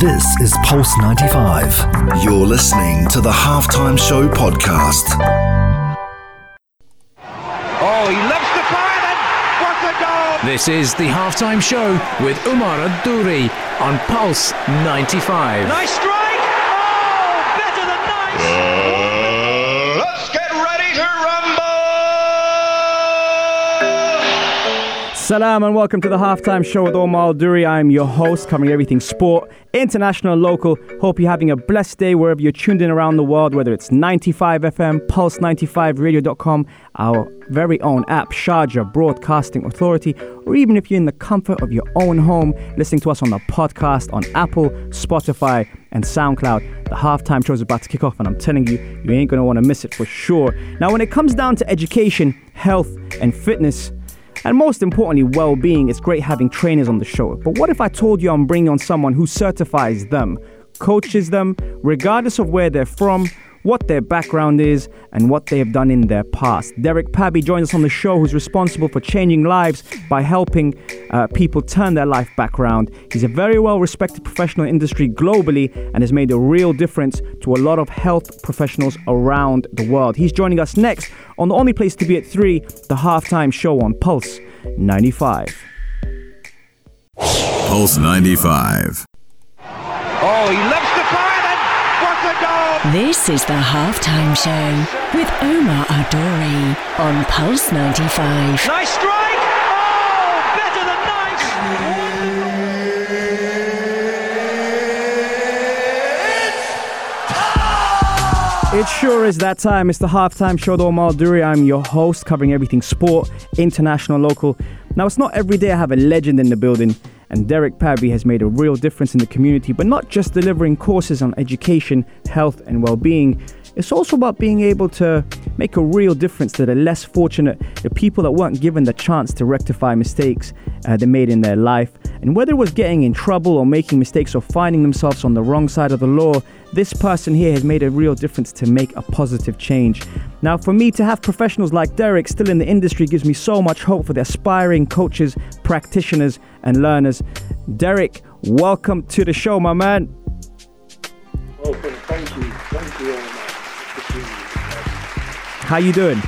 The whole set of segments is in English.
This is Pulse 95. You're listening to the Halftime Show podcast. Oh, he loves to fire and what a goal! This is the halftime show with Umar Adouri on Pulse 95. Nice strike! Salam and welcome to the halftime show with Omar Duri. I'm your host, covering everything sport, international, local. Hope you're having a blessed day wherever you're tuned in around the world, whether it's 95 FM, Pulse95Radio.com, our very own app, Sharjah Broadcasting Authority, or even if you're in the comfort of your own home, listening to us on the podcast on Apple, Spotify, and SoundCloud. The halftime show is about to kick off, and I'm telling you, you ain't gonna wanna miss it for sure. Now, when it comes down to education, health, and fitness, and most importantly, well being. It's great having trainers on the show. But what if I told you I'm bringing on someone who certifies them, coaches them, regardless of where they're from, what their background is, and what they have done in their past? Derek Pabi joins us on the show, who's responsible for changing lives by helping uh, people turn their life back around. He's a very well respected professional industry globally and has made a real difference to a lot of health professionals around the world. He's joining us next on the only place to be at 3, the halftime show on Pulse 95. Pulse 95. Oh, he loves to fire and what a goal! This is the halftime show with Omar Adori on Pulse 95. Nice strike! Oh, better than nice! It sure is that time. It's the halftime show with Omar Duri. I'm your host, covering everything sport, international, local. Now, it's not every day I have a legend in the building, and Derek Pabi has made a real difference in the community, but not just delivering courses on education, health, and well being. It's also about being able to make a real difference to the less fortunate, the people that weren't given the chance to rectify mistakes uh, they made in their life. And whether it was getting in trouble or making mistakes or finding themselves on the wrong side of the law, this person here has made a real difference to make a positive change. Now, for me to have professionals like Derek still in the industry gives me so much hope for the aspiring coaches, practitioners, and learners. Derek, welcome to the show, my man. Welcome, How you doing?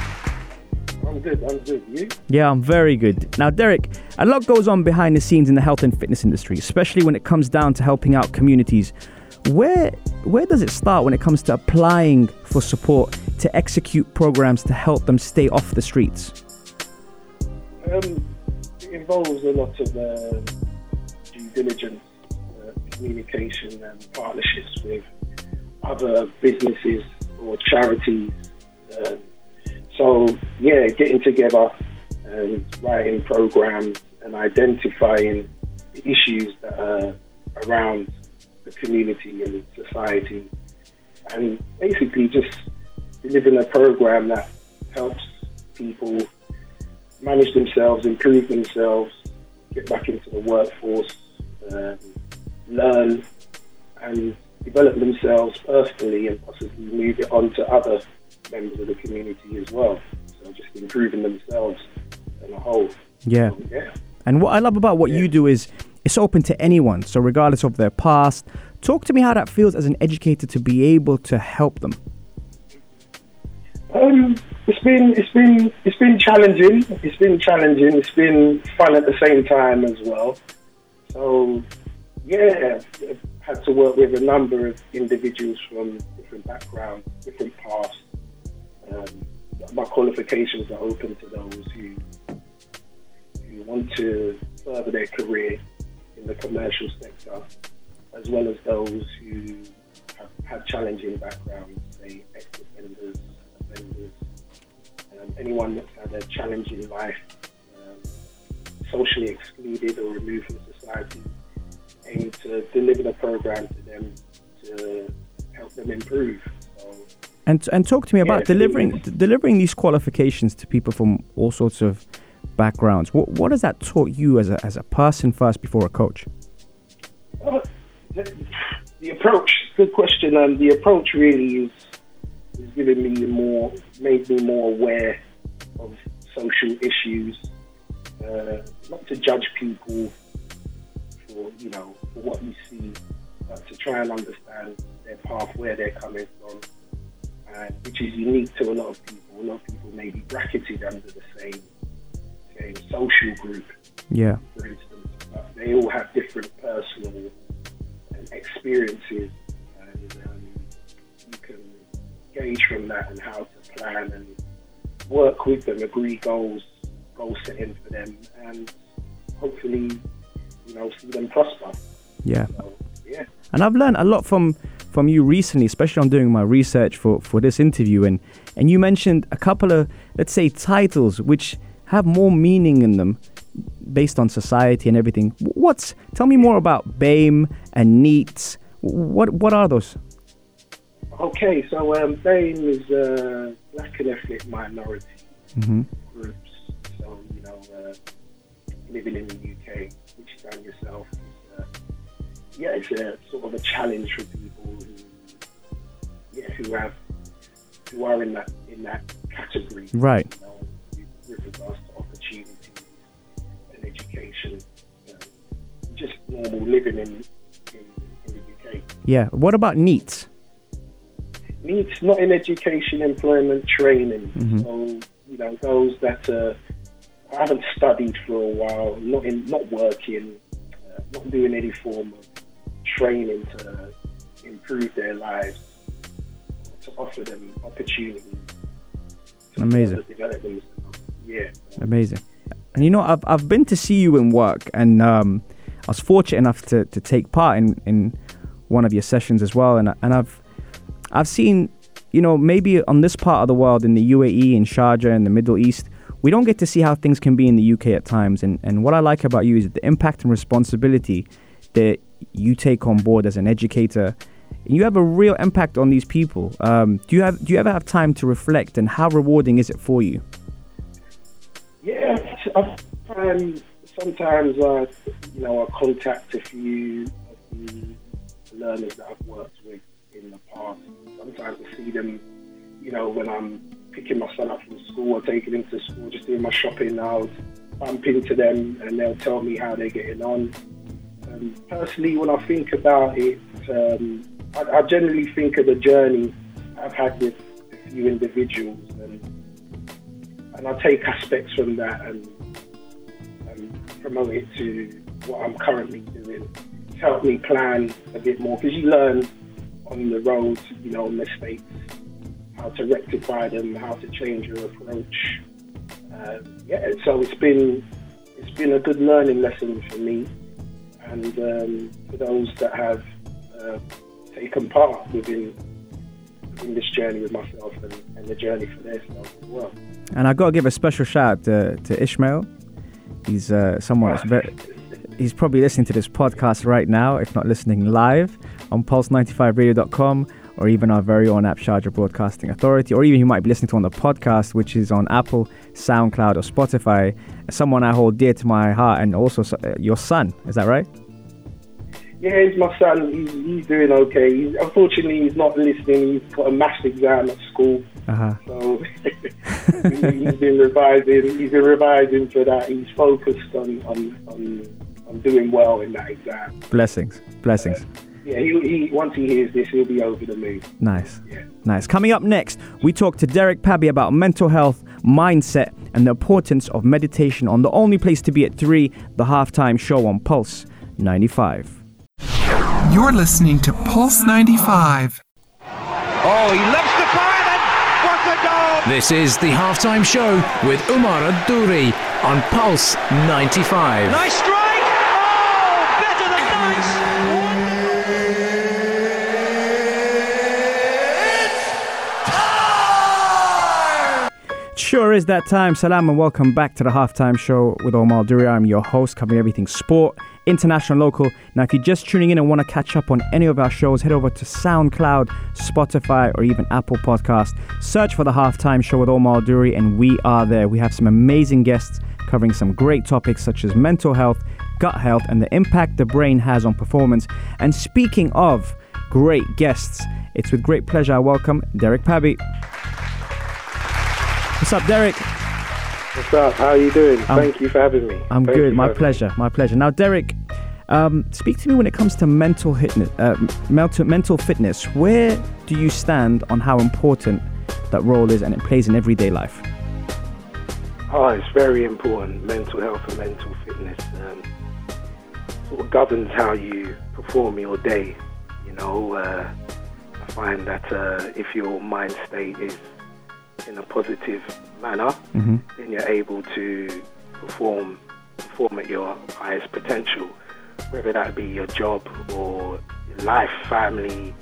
I'm good, I'm good. You? Yeah, I'm very good. Now, Derek, a lot goes on behind the scenes in the health and fitness industry, especially when it comes down to helping out communities. Where where does it start when it comes to applying for support to execute programs to help them stay off the streets? Um, it involves a lot of uh, due diligence, uh, communication, and partnerships with other businesses or charities. Um, so, yeah, getting together and writing programs and identifying the issues that are around the community and society, and basically just delivering a program that helps people manage themselves, improve themselves, get back into the workforce, um, learn and develop themselves personally and possibly move it on to other members of the community as well. So just improving themselves as a whole. Yeah. So, yeah. And what I love about what you do is it's open to anyone. So regardless of their past, talk to me how that feels as an educator to be able to help them. Um, it's been it's been it's been challenging. It's been challenging. It's been fun at the same time as well. So yeah, I've had to work with a number of individuals from different backgrounds, different pasts. Um, my qualifications are open to those who who want to further their career in the commercial sector, as well as those who have challenging backgrounds, say ex-offenders, offenders, um, anyone that's had a challenging life, um, socially excluded or removed from society, aim to deliver the program to them to help them improve. And and talk to me about it's delivering d- delivering these qualifications to people from all sorts of backgrounds. What what has that taught you as a as a person first before a coach? The, the approach, good question. Um, the approach really is is giving me more, made me more aware of social issues. Uh, not to judge people for you know for what you see but to try and understand their path, where they're coming from, and which is unique to a lot of people. A lot of people may be bracketed under the same same social group, Yeah. for instance, but they all have different personal experiences, and um, you can gauge from that and how to plan and work with them, agree goals, goal setting for them, and hopefully, you know, see them prosper. Yeah. So, yeah. And I've learned a lot from from you recently, especially on doing my research for, for this interview. And, and you mentioned a couple of, let's say, titles which have more meaning in them based on society and everything. What's tell me more about BAME and NEETs. What what are those? Okay, so um, BAME is uh, black and ethnic minority hmm groups. So, you know, uh, living in the UK, which you found yourself, yeah, it's a sort of a challenge for people who, yeah, who have, who are in that in that category. Right. You know, with, regards to opportunities and education, um, just normal living in in, in the UK. Yeah. What about NEETs? needs not in education, employment, training. Mhm. So you know those that uh, haven't studied for a while, not in, not working, uh, not doing any form of training to improve their lives, to offer them opportunities. Amazing. Yeah. Amazing. And you know, I've I've been to see you in work, and um, I was fortunate enough to, to take part in, in one of your sessions as well. And and I've I've seen, you know, maybe on this part of the world, in the UAE, in Sharjah, in the Middle East, we don't get to see how things can be in the UK at times. And and what I like about you is the impact and responsibility that you take on board as an educator. And you have a real impact on these people. Um, do you have do you ever have time to reflect, and how rewarding is it for you? Yeah, find sometimes I, you know, I contact a few of the learners that I've worked with in the past. Sometimes I see them, you know, when I'm picking my son up from school or taking him to school, just doing my shopping. I'll bump into them and they'll tell me how they're getting on. Um, personally, when I think about it, um, I, I generally think of the journey I've had with a few individuals and and I take aspects from that and, and promote it to what I'm currently doing. It's helped me plan a bit more because you learn on the road, you know, mistakes, how to rectify them, how to change your approach. Uh, yeah, so it's been it's been a good learning lesson for me and um, for those that have uh, taken part within in this journey with myself and, and the journey for themselves as well. And I got to give a special shout out to, to Ishmael. He's uh, someone that's very. He's probably listening to this podcast right now, if not listening live on pulse95radio.com or even our very own app, Sharjah Broadcasting Authority, or even you might be listening to on the podcast, which is on Apple, SoundCloud, or Spotify. Someone I hold dear to my heart, and also uh, your son. Is that right? Yeah, he's my son. He's, he's doing okay. He's, unfortunately, he's not listening. He's got a maths exam at school, Uh huh. so he's been revising. He's been revising for that. He's focused on on, on, on doing well in that exam. Blessings. Blessings. Yeah, he, he once he hears this, he'll be over the moon. Nice. Yeah. Nice. Coming up next, we talk to Derek Pabi about mental health, mindset, and the importance of meditation on the only place to be at 3, the halftime show on Pulse 95. You're listening to Pulse 95. Oh, he loves the fire and what a goal! This is the halftime show with Umar Adouri on Pulse 95. Nice strike! Oh, better than nice! Sure is that time. Salam and welcome back to the halftime show with Omar Duri. I'm your host, covering everything sport, international, local. Now, if you're just tuning in and want to catch up on any of our shows, head over to SoundCloud, Spotify, or even Apple Podcast. Search for the halftime show with Omar Duri, and we are there. We have some amazing guests covering some great topics such as mental health, gut health, and the impact the brain has on performance. And speaking of great guests, it's with great pleasure I welcome Derek Pabi. What's up, Derek? What's up? How are you doing? Thank you for having me. I'm Thank good. My me. pleasure. My pleasure. Now, Derek, Um, speak to me when it comes to mental, hitness, uh, mental, mental fitness. Where do you stand on how important that role is and it plays in everyday life? Oh, it's very important. Mental health and mental fitness um, sort of governs how you perform your day. You know, uh, I find that uh, if your mind state is in a positive manner, Mm-hmm. then you're able to perform perform at your highest potential, whether that be your job or life, family,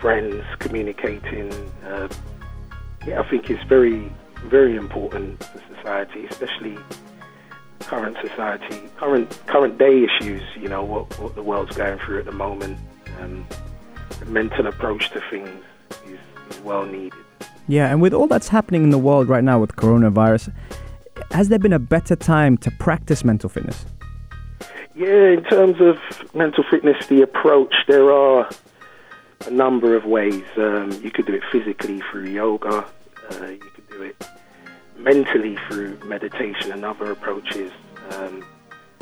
friends, communicating. Uh, yeah, I think it's very, very important for society, especially current society, current current day issues. You know what what the world's going through at the moment. Um, the mental approach to things is, is well needed. Yeah, and with all that's happening in the world right now with coronavirus, has there been a better time to practice mental fitness? Yeah, in terms of mental fitness, the approach, there are a number of ways. Um, you could do it physically through yoga, uh, you could do it mentally through meditation and other approaches. Um,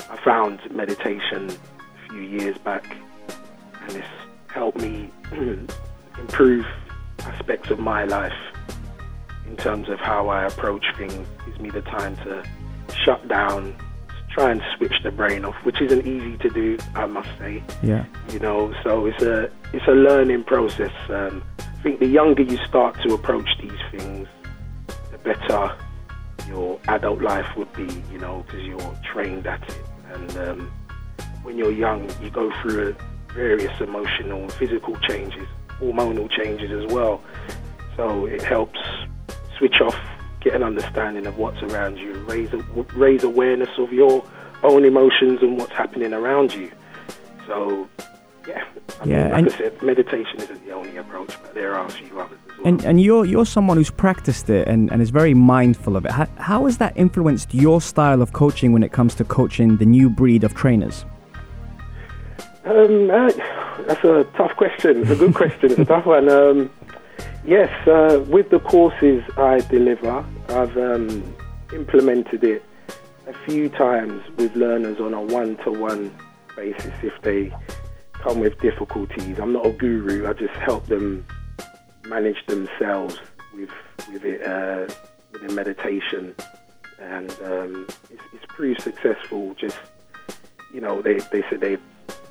I found meditation a few years back and it's helped me improve aspects of my life in terms of how I approach things. gives me the time to shut down, try and switch the brain off, which isn't easy to do, I must say. Yeah. You know, so it's a it's a learning process. Um, I think the younger you start to approach these things, the better your adult life would be. You know, because you're trained at it, and um, when you're young, you go through various emotional and physical changes, hormonal changes as well. So it helps switch off, get an understanding of what's around you, raise raise awareness of your own emotions and what's happening around you. So, yeah, I Yeah, mean, like and- I said, meditation isn't the only approach, but there are a few others as well. And and you're you're someone who's practiced it and, and is very mindful of it. How, how has that influenced your style of coaching when it comes to coaching the new breed of trainers? Um, uh, that's a tough question. It's a good question. It's a tough one. Um, yes, uh, with the courses I deliver, I've um, implemented it a few times with learners on a one-to-one basis if they come with difficulties. I'm not a guru. I just help them manage themselves with with it uh, with meditation, and um, it's, it's proved successful. Just you know, they they said they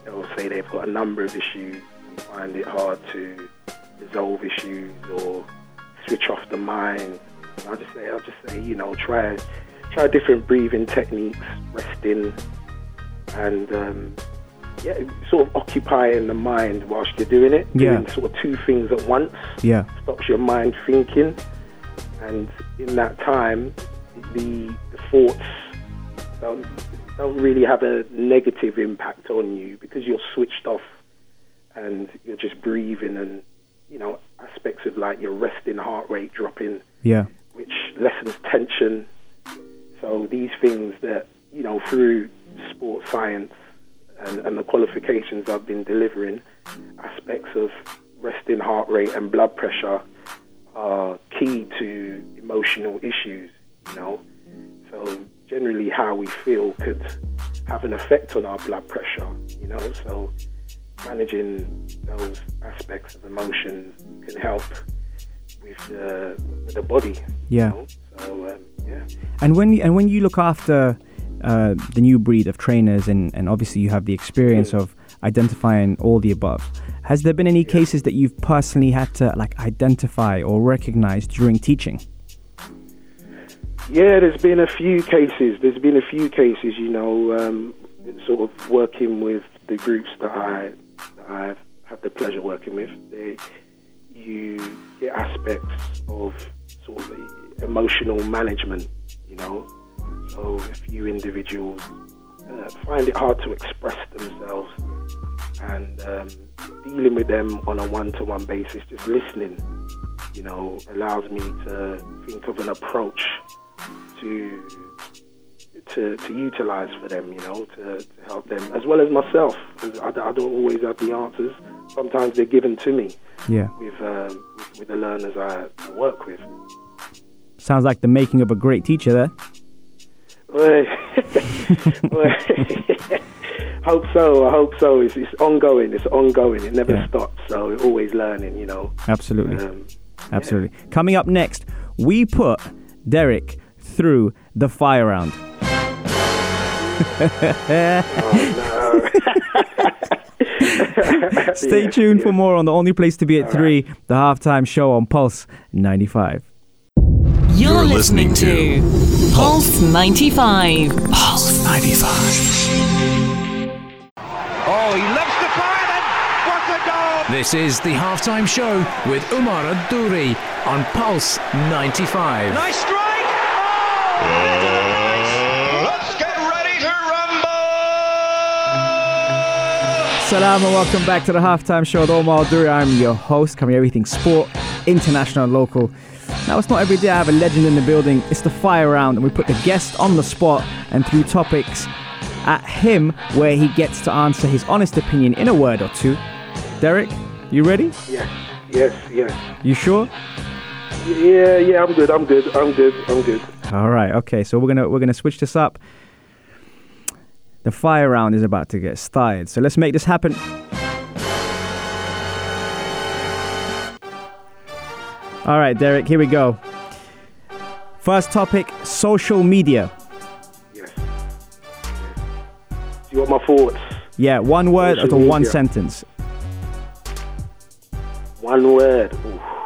they'll say they've got a number of issues and find it hard to resolve issues or switch off the mind. And I just say, I'll just say, you know, try try different breathing techniques, resting, and um, yeah, sort of occupying the mind whilst you're doing it. Yeah. Doing sort of two things at once Yeah. stops your mind thinking, and in that time, the, the thoughts don't, don't really have a negative impact on you because you're switched off and you're just breathing and you know aspects of like your resting heart rate dropping, Yeah. which lessens tension. So these things that you know through sports science and, and the qualifications I've been delivering, aspects of resting heart rate and blood pressure are key to emotional issues, you know. So generally how we feel could have an effect on our blood pressure, you know. So managing those aspects of emotions can help with the, with the body. Yeah. You know? So um, yeah. And when you, and when you look after uh, the new breed of trainers, and, and obviously you have the experience of identifying all the above, has there been any cases that you've personally had to like identify or recognize during teaching? Yeah, there's been a few cases. There's been a few cases, you know, um, sort of working with the groups that I that I've had the pleasure working with. They, you get aspects of sort of emotional management, you know. So a few individuals uh, find it hard to express themselves, and um, dealing with them on a one-to-one basis, just listening, you know, allows me to think of an approach to to to utilize for them, you know, to, to help them as well as myself. I, I don't always have the answers. Sometimes they're given to me Yeah. with um, with, with the learners I, I work with. Sounds like the making of a great teacher there. Well, well, Hope so. I hope so. It's, it's ongoing. It's ongoing. It never Yeah. stops. So we're always learning. You know. Absolutely. Um, Absolutely. Coming up next, we put Derek through the fire round. Oh, Stay Yeah, tuned for more on the only place to be at 3, the halftime show on Pulse 95. You're, listening listening, to Pulse 95. Pulse 95. Oh, he loves the fire and what a goal! This is the halftime show with Umar Adouri on Pulse 95. Nice strike! Salam and welcome back to the halftime show with Omar Duri. I'm your host, covering everything sport, international and local. Now, it's not every day I have a legend in the building. It's the fire round, and we put the guest on the spot and through topics at him where he gets to answer his honest opinion in a word or two. Derek, you ready? Yes. Yes. Yes. You sure? Yeah. Yeah. I'm good. I'm good. I'm good. I'm good. All right. Okay. So we're gonna we're gonna switch this up. The fire round is about to get started. So let's make this happen. All right, Derek. Here we go. First topic: social media. Yes. Do you want my thoughts? Yeah, one word or one sentence. One word. Ooh.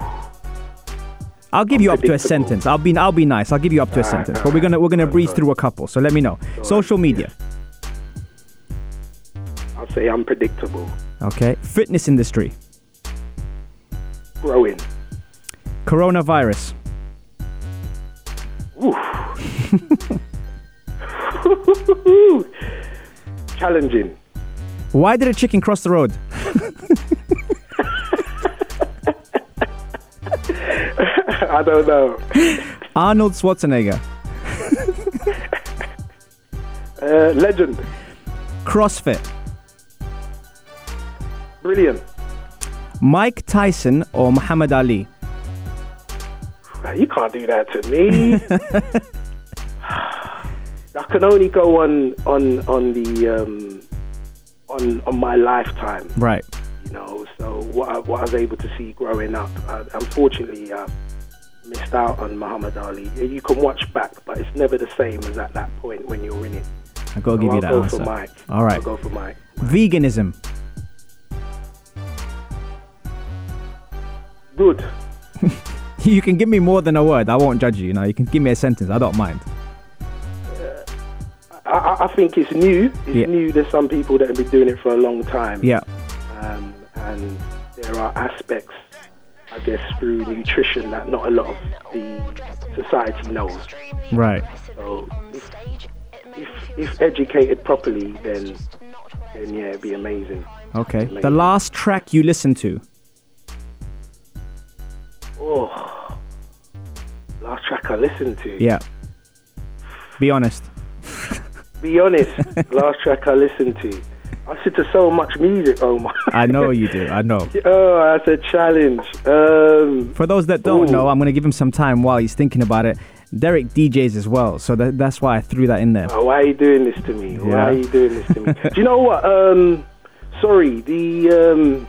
I'll give you up to a sentence. I'll be I'll be nice. I'll give you up to a ah, sentence. But we're gonna we're gonna breeze through a couple. So let me know. Social media. I'll say unpredictable. Okay. Fitness industry. Growing. Coronavirus. Challenging. Why did a chicken cross the road? I don't know. Arnold Schwarzenegger. Uh, legend. CrossFit. Brilliant. Mike Tyson or Muhammad Ali? You can't do that to me. I can only go on on on the um, on on my lifetime. Right. You know, so what I, what I was able to see growing up. Uh, unfortunately, I missed out on Muhammad Ali. You can watch back, but it's never the same as at that point when you're in it. I gotta So give I'll you that go answer. for Mike. All right. I'll go for Mike. Veganism. Good. You can give me more than a word. I won't judge you. You know, you can give me a sentence. I don't mind. I, I- I think it's new. It's Yeah. new. There's some people that have been doing it for a long time. Yeah. um, and there are aspects, I guess, through nutrition that not a lot of the society knows. Right. So if, if, if educated properly, then then yeah, it'd be amazing. Okay. The last track you listened to. Oh, last track I listened to. Yeah. Be honest. Be honest, last track I listened to. I listen to so much music, oh my. I know you do. I know. oh, that's a challenge. Um, For those that don't Ooh. know, I'm gonna give him some time while he's thinking about it. Derek DJs as well, so that, that's why I threw that in there. Oh, why are you doing this to me? Why are you doing this to me? Do you know what? Um, sorry, the um,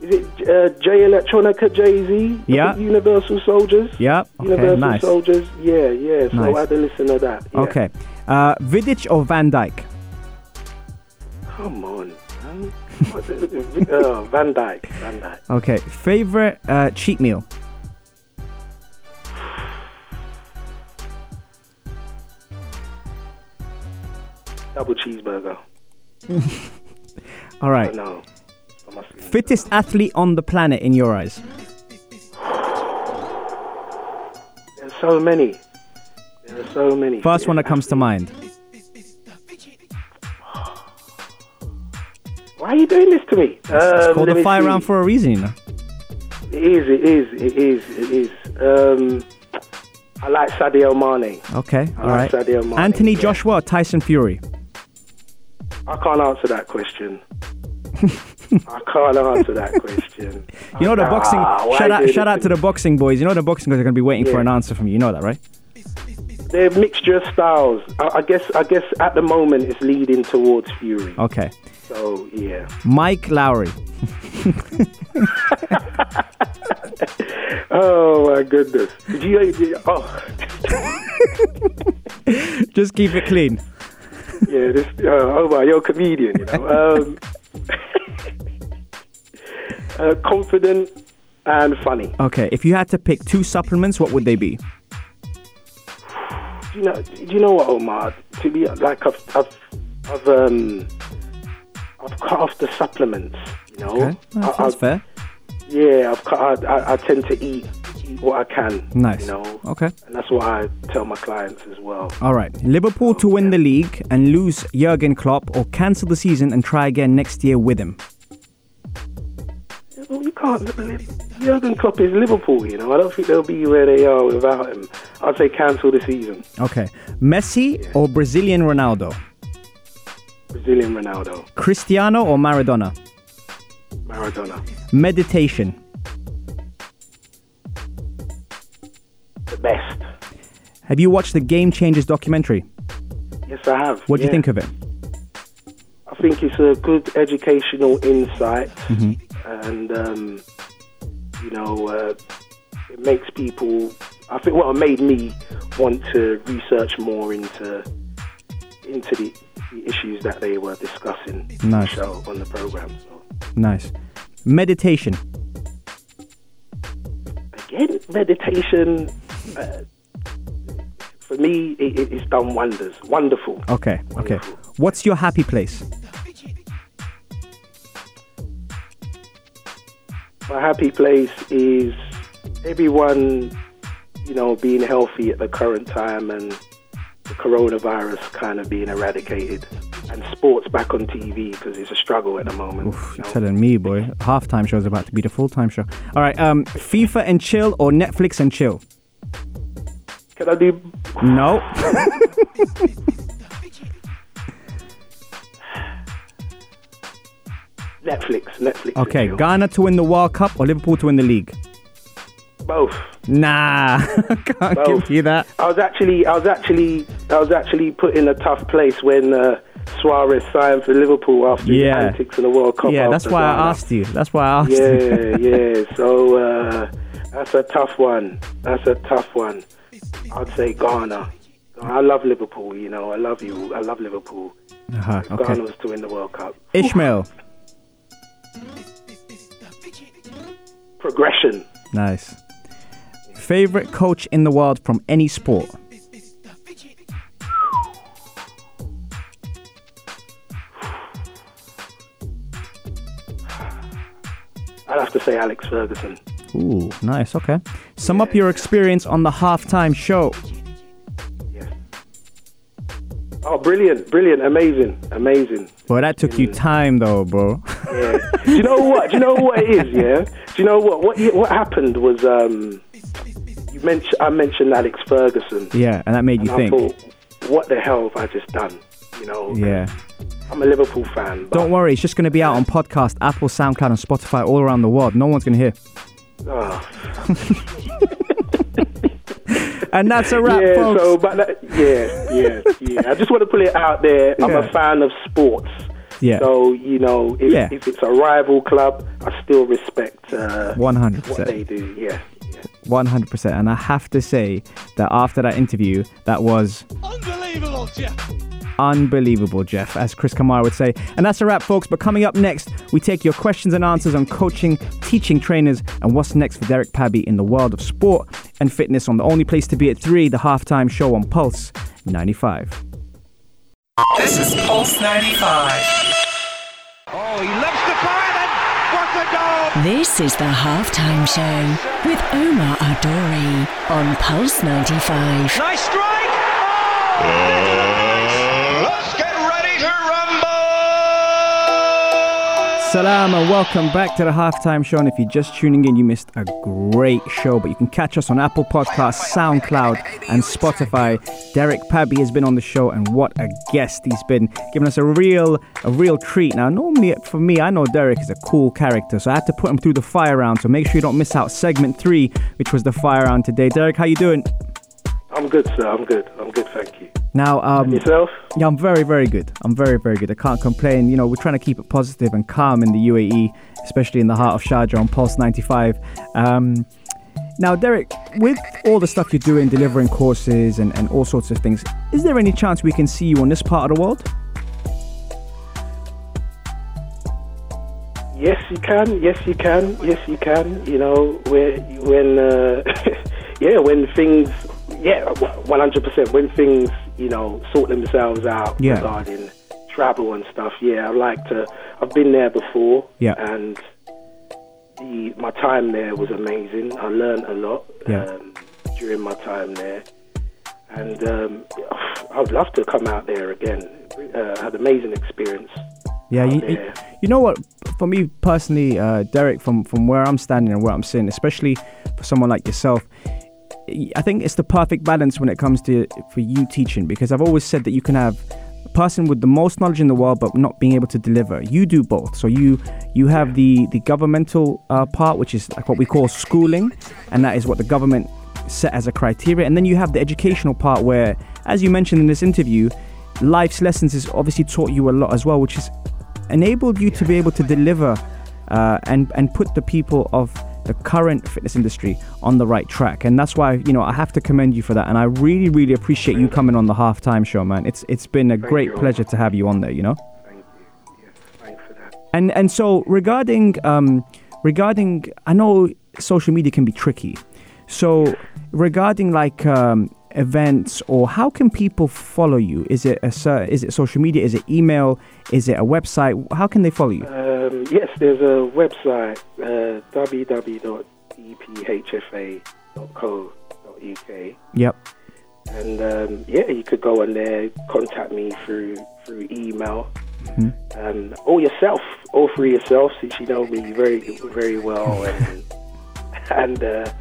is it uh, Jay Electronica Jay Z? Yeah. Universal Soldiers. Yeah. Okay. Universal Nice. Soldiers. Yeah, yeah. So Nice. I had to listen to that. Yeah. Okay. Uh, Vidic or Van Dijk? Come on. Man. Uh, Van Dijk. Van Dijk. Okay. Favorite uh, cheat meal? Double cheeseburger. All right. know. I must be- Fittest athlete on the planet in your eyes? There's so many. There are so many. First one that comes to mind. Why are you doing this to me? It's Um, called the fire see. round for a reason, you know. It is, it is, it is, it is. Um, I like Sadio Mane. Okay. I All like right. Sadio Mane. Anthony yeah. Joshua or Tyson Fury? I can't answer that question. I can't answer that question. You know the Ah, boxing. Shout out, shout out to the boxing boys. You know the boxing boys are gonna be waiting for an answer from you. You know that, right? they're a mixture of styles. I, I guess I guess at the moment it's leading towards Fury. Okay. So yeah. Mike Lowry. Oh my goodness. Did you? did- Oh Just keep it clean. yeah. This. Uh, oh my, you're a comedian. You know. Um, uh, confident and funny. Okay. If you had to pick two supplements, what would they be? Do you know? Do you know what, Omar? To be like, I've, I've, I've, um, I've cut off the supplements. You know, Okay. Well, I, that's I, fair. yeah, I've cut. I, I, tend to eat, eat what I can. Nice. You know, Okay. and that's what I tell my clients as well. All right. Liverpool to win the league and lose Jurgen Klopp or cancel the season and try again next year with him. Well, you can't. Jurgen Klopp is Liverpool. You know, I don't think they'll be where they are without him. I'd say cancel the season. Okay. Messi or Brazilian Ronaldo? Brazilian Ronaldo, Cristiano or Maradona? Maradona, Meditation. the best. Have you watched the Game Changers documentary? Yes, I have. What do you think of it? I think it's a good educational insight, Mm-hmm. and um, you know, uh, it makes people. I think what made me want to research more into into the, the issues that they were discussing on the Nice. show on the program. So Nice. Meditation. again, meditation. Uh, for me, it, it, it's done wonders. Wonderful. Okay. Okay. What's your happy place? My happy place is everyone, you know, being healthy at the current time and the coronavirus kind of being eradicated and sports back on TV because it's a struggle at the moment. Oof, you you're telling me, boy. Halftime show is about to be the full time show. All right. Um, FIFA and chill or Netflix and chill? Can I do? No. Netflix, Netflix. Okay. Ghana to win the World Cup or Liverpool to win the league? Both. Nah. Can't Both. give you that. I was actually, I was actually, I was actually put in a tough place when uh, Suarez signed for Liverpool after Yeah. his antics in the World Cup. Yeah, that's why. I asked you. That's why I asked you. Yeah, yeah. So uh, that's a tough one. That's a tough one. I'd say Ghana. I love Liverpool. You know, I love you. I love Liverpool. Uh-huh, okay. Ghana was to win the World Cup. Ishmael. Progression. Nice. Favorite coach in the world from any sport? I'd have to say Alex Ferguson. Ooh, nice. Okay. Sum up your experience on the halftime show. Yes. Oh, brilliant, brilliant, amazing, amazing. Well, that took you time though, bro. Yeah. Do you know what? Do you know what it is? Yeah. Do you know what? What what happened was um, you mentioned I mentioned Alex Ferguson. yeah, and that made you and I think. thought, what the hell have I just done? You know. Yeah. I'm a Liverpool fan. But, Don't worry, it's just going to be out on podcast, Apple, SoundCloud, and Spotify all around the world. No one's going to hear. Oh, And that's a wrap, yeah. folks. So, but that, yeah, yeah, yeah. I just want to put it out there. I'm Yeah. a fan of sports. yeah, So you know, if, Yeah. if it's a rival club, I still respect uh, one hundred what percent. they do. Yeah. Yeah. 100%. And I have to say that after that interview, that was Unbelievable, Jeff. unbelievable, Jeff, as Chris Kamara would say. And that's a wrap, folks. But coming up next, we take your questions and answers on coaching, teaching trainers, and what's next for Derek Pabi in the world of sport and fitness on the only place to be at 3, the halftime show on Pulse 95. This is Pulse 95. Oh, he loves the fire and what a goal! This is the halftime show with Omar Adori on Pulse 95. Nice strike! Oh! oh! Salam and welcome back to the halftime show. And if you're just tuning in, you missed a great show. But you can catch us on Apple Podcasts, SoundCloud, and Spotify. Derek Pabi has been on the show, and what a guest he's been, giving us a real, a real treat. Now, normally for me, I know Derek is a cool character, so I had to put him through the fire round. So make sure you don't miss out segment three, which was the fire round today. Derek, how you doing? I'm good, sir. I'm good. I'm good, thank you. Now, um, Yourself? Yeah, I'm very, very good. I'm very, very good. I can't complain. You know, we're trying to keep it positive and calm in the UAE, especially in the heart of Sharjah on Pulse 95. Um, now, Derek, with all the stuff you're doing, delivering courses and, and all sorts of things, is there any chance we can see you on this part of the world? Yes, you can. Yes, you can. Yes, you can. You know, when when uh, yeah, when things yeah, one hundred percent. When things you know sort themselves out Yeah. regarding travel and stuff. Yeah, I like to. I've been there before. Yeah. and the my time there was amazing. I learned a lot Yeah. um, during my time there, and um, I'd love to come out there again. Uh, had an amazing experience. Yeah, you, you, you know what? For me personally, uh, Derek, from from where I'm standing and where I'm sitting, especially for someone like yourself, I think it's the perfect balance when it comes to for you teaching because I've always said that you can have a person with the most knowledge in the world but not being able to deliver. You do both. So you you have the the governmental uh, part, which is like what we call schooling, and that is what the government set as a criteria, and then you have the educational part where, as you mentioned in this interview, life's lessons has obviously taught you a lot as well, which has enabled you to be able to deliver uh, and and put the people of the current fitness industry on the right track and that's why you know I have to commend you for that and I really really appreciate you coming on the halftime show man it's it's been a great you. pleasure to have you on there you know Thank you. Yes, thanks for that. and and so regarding um regarding I know social media can be tricky so regarding like um events or how can people follow you? Is it a is it social media? Is it email? Is it a website? How can they follow you? Um, yes, there's a website, uh, www.dphfa.co.uk, yep. And um, yeah, you could go on there, contact me through through email, um, or yourself, or through yourself, since you know me very very well, and and uh,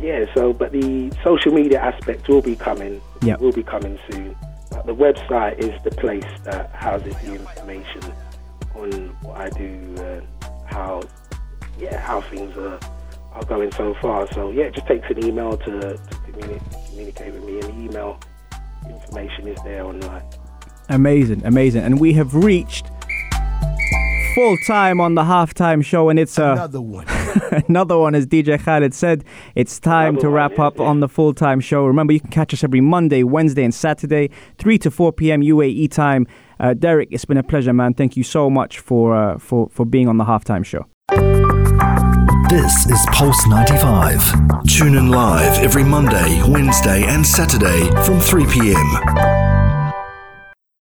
yeah. So, but the social media aspect will be coming. Yep. will be coming soon. But the website is the place that houses the information on what I do, uh, how yeah, how things are are going so far. So yeah, it just takes an email to, to communi- communicate with me, and the email information is there online. Amazing, amazing. And we have reached full time on the halftime show, and it's uh, Another one. another one, as DJ Khaled said. It's time Another to one, wrap yeah, up yeah. on the full time show. Remember, you can catch us every Monday, Wednesday, and Saturday, 3 to 4 p.m. UAE time. Uh, Derek, it's been a pleasure, man. Thank you so much for, uh, for, for being on the halftime show. This is Pulse 95. Tune in live every Monday, Wednesday, and Saturday from 3 p.m.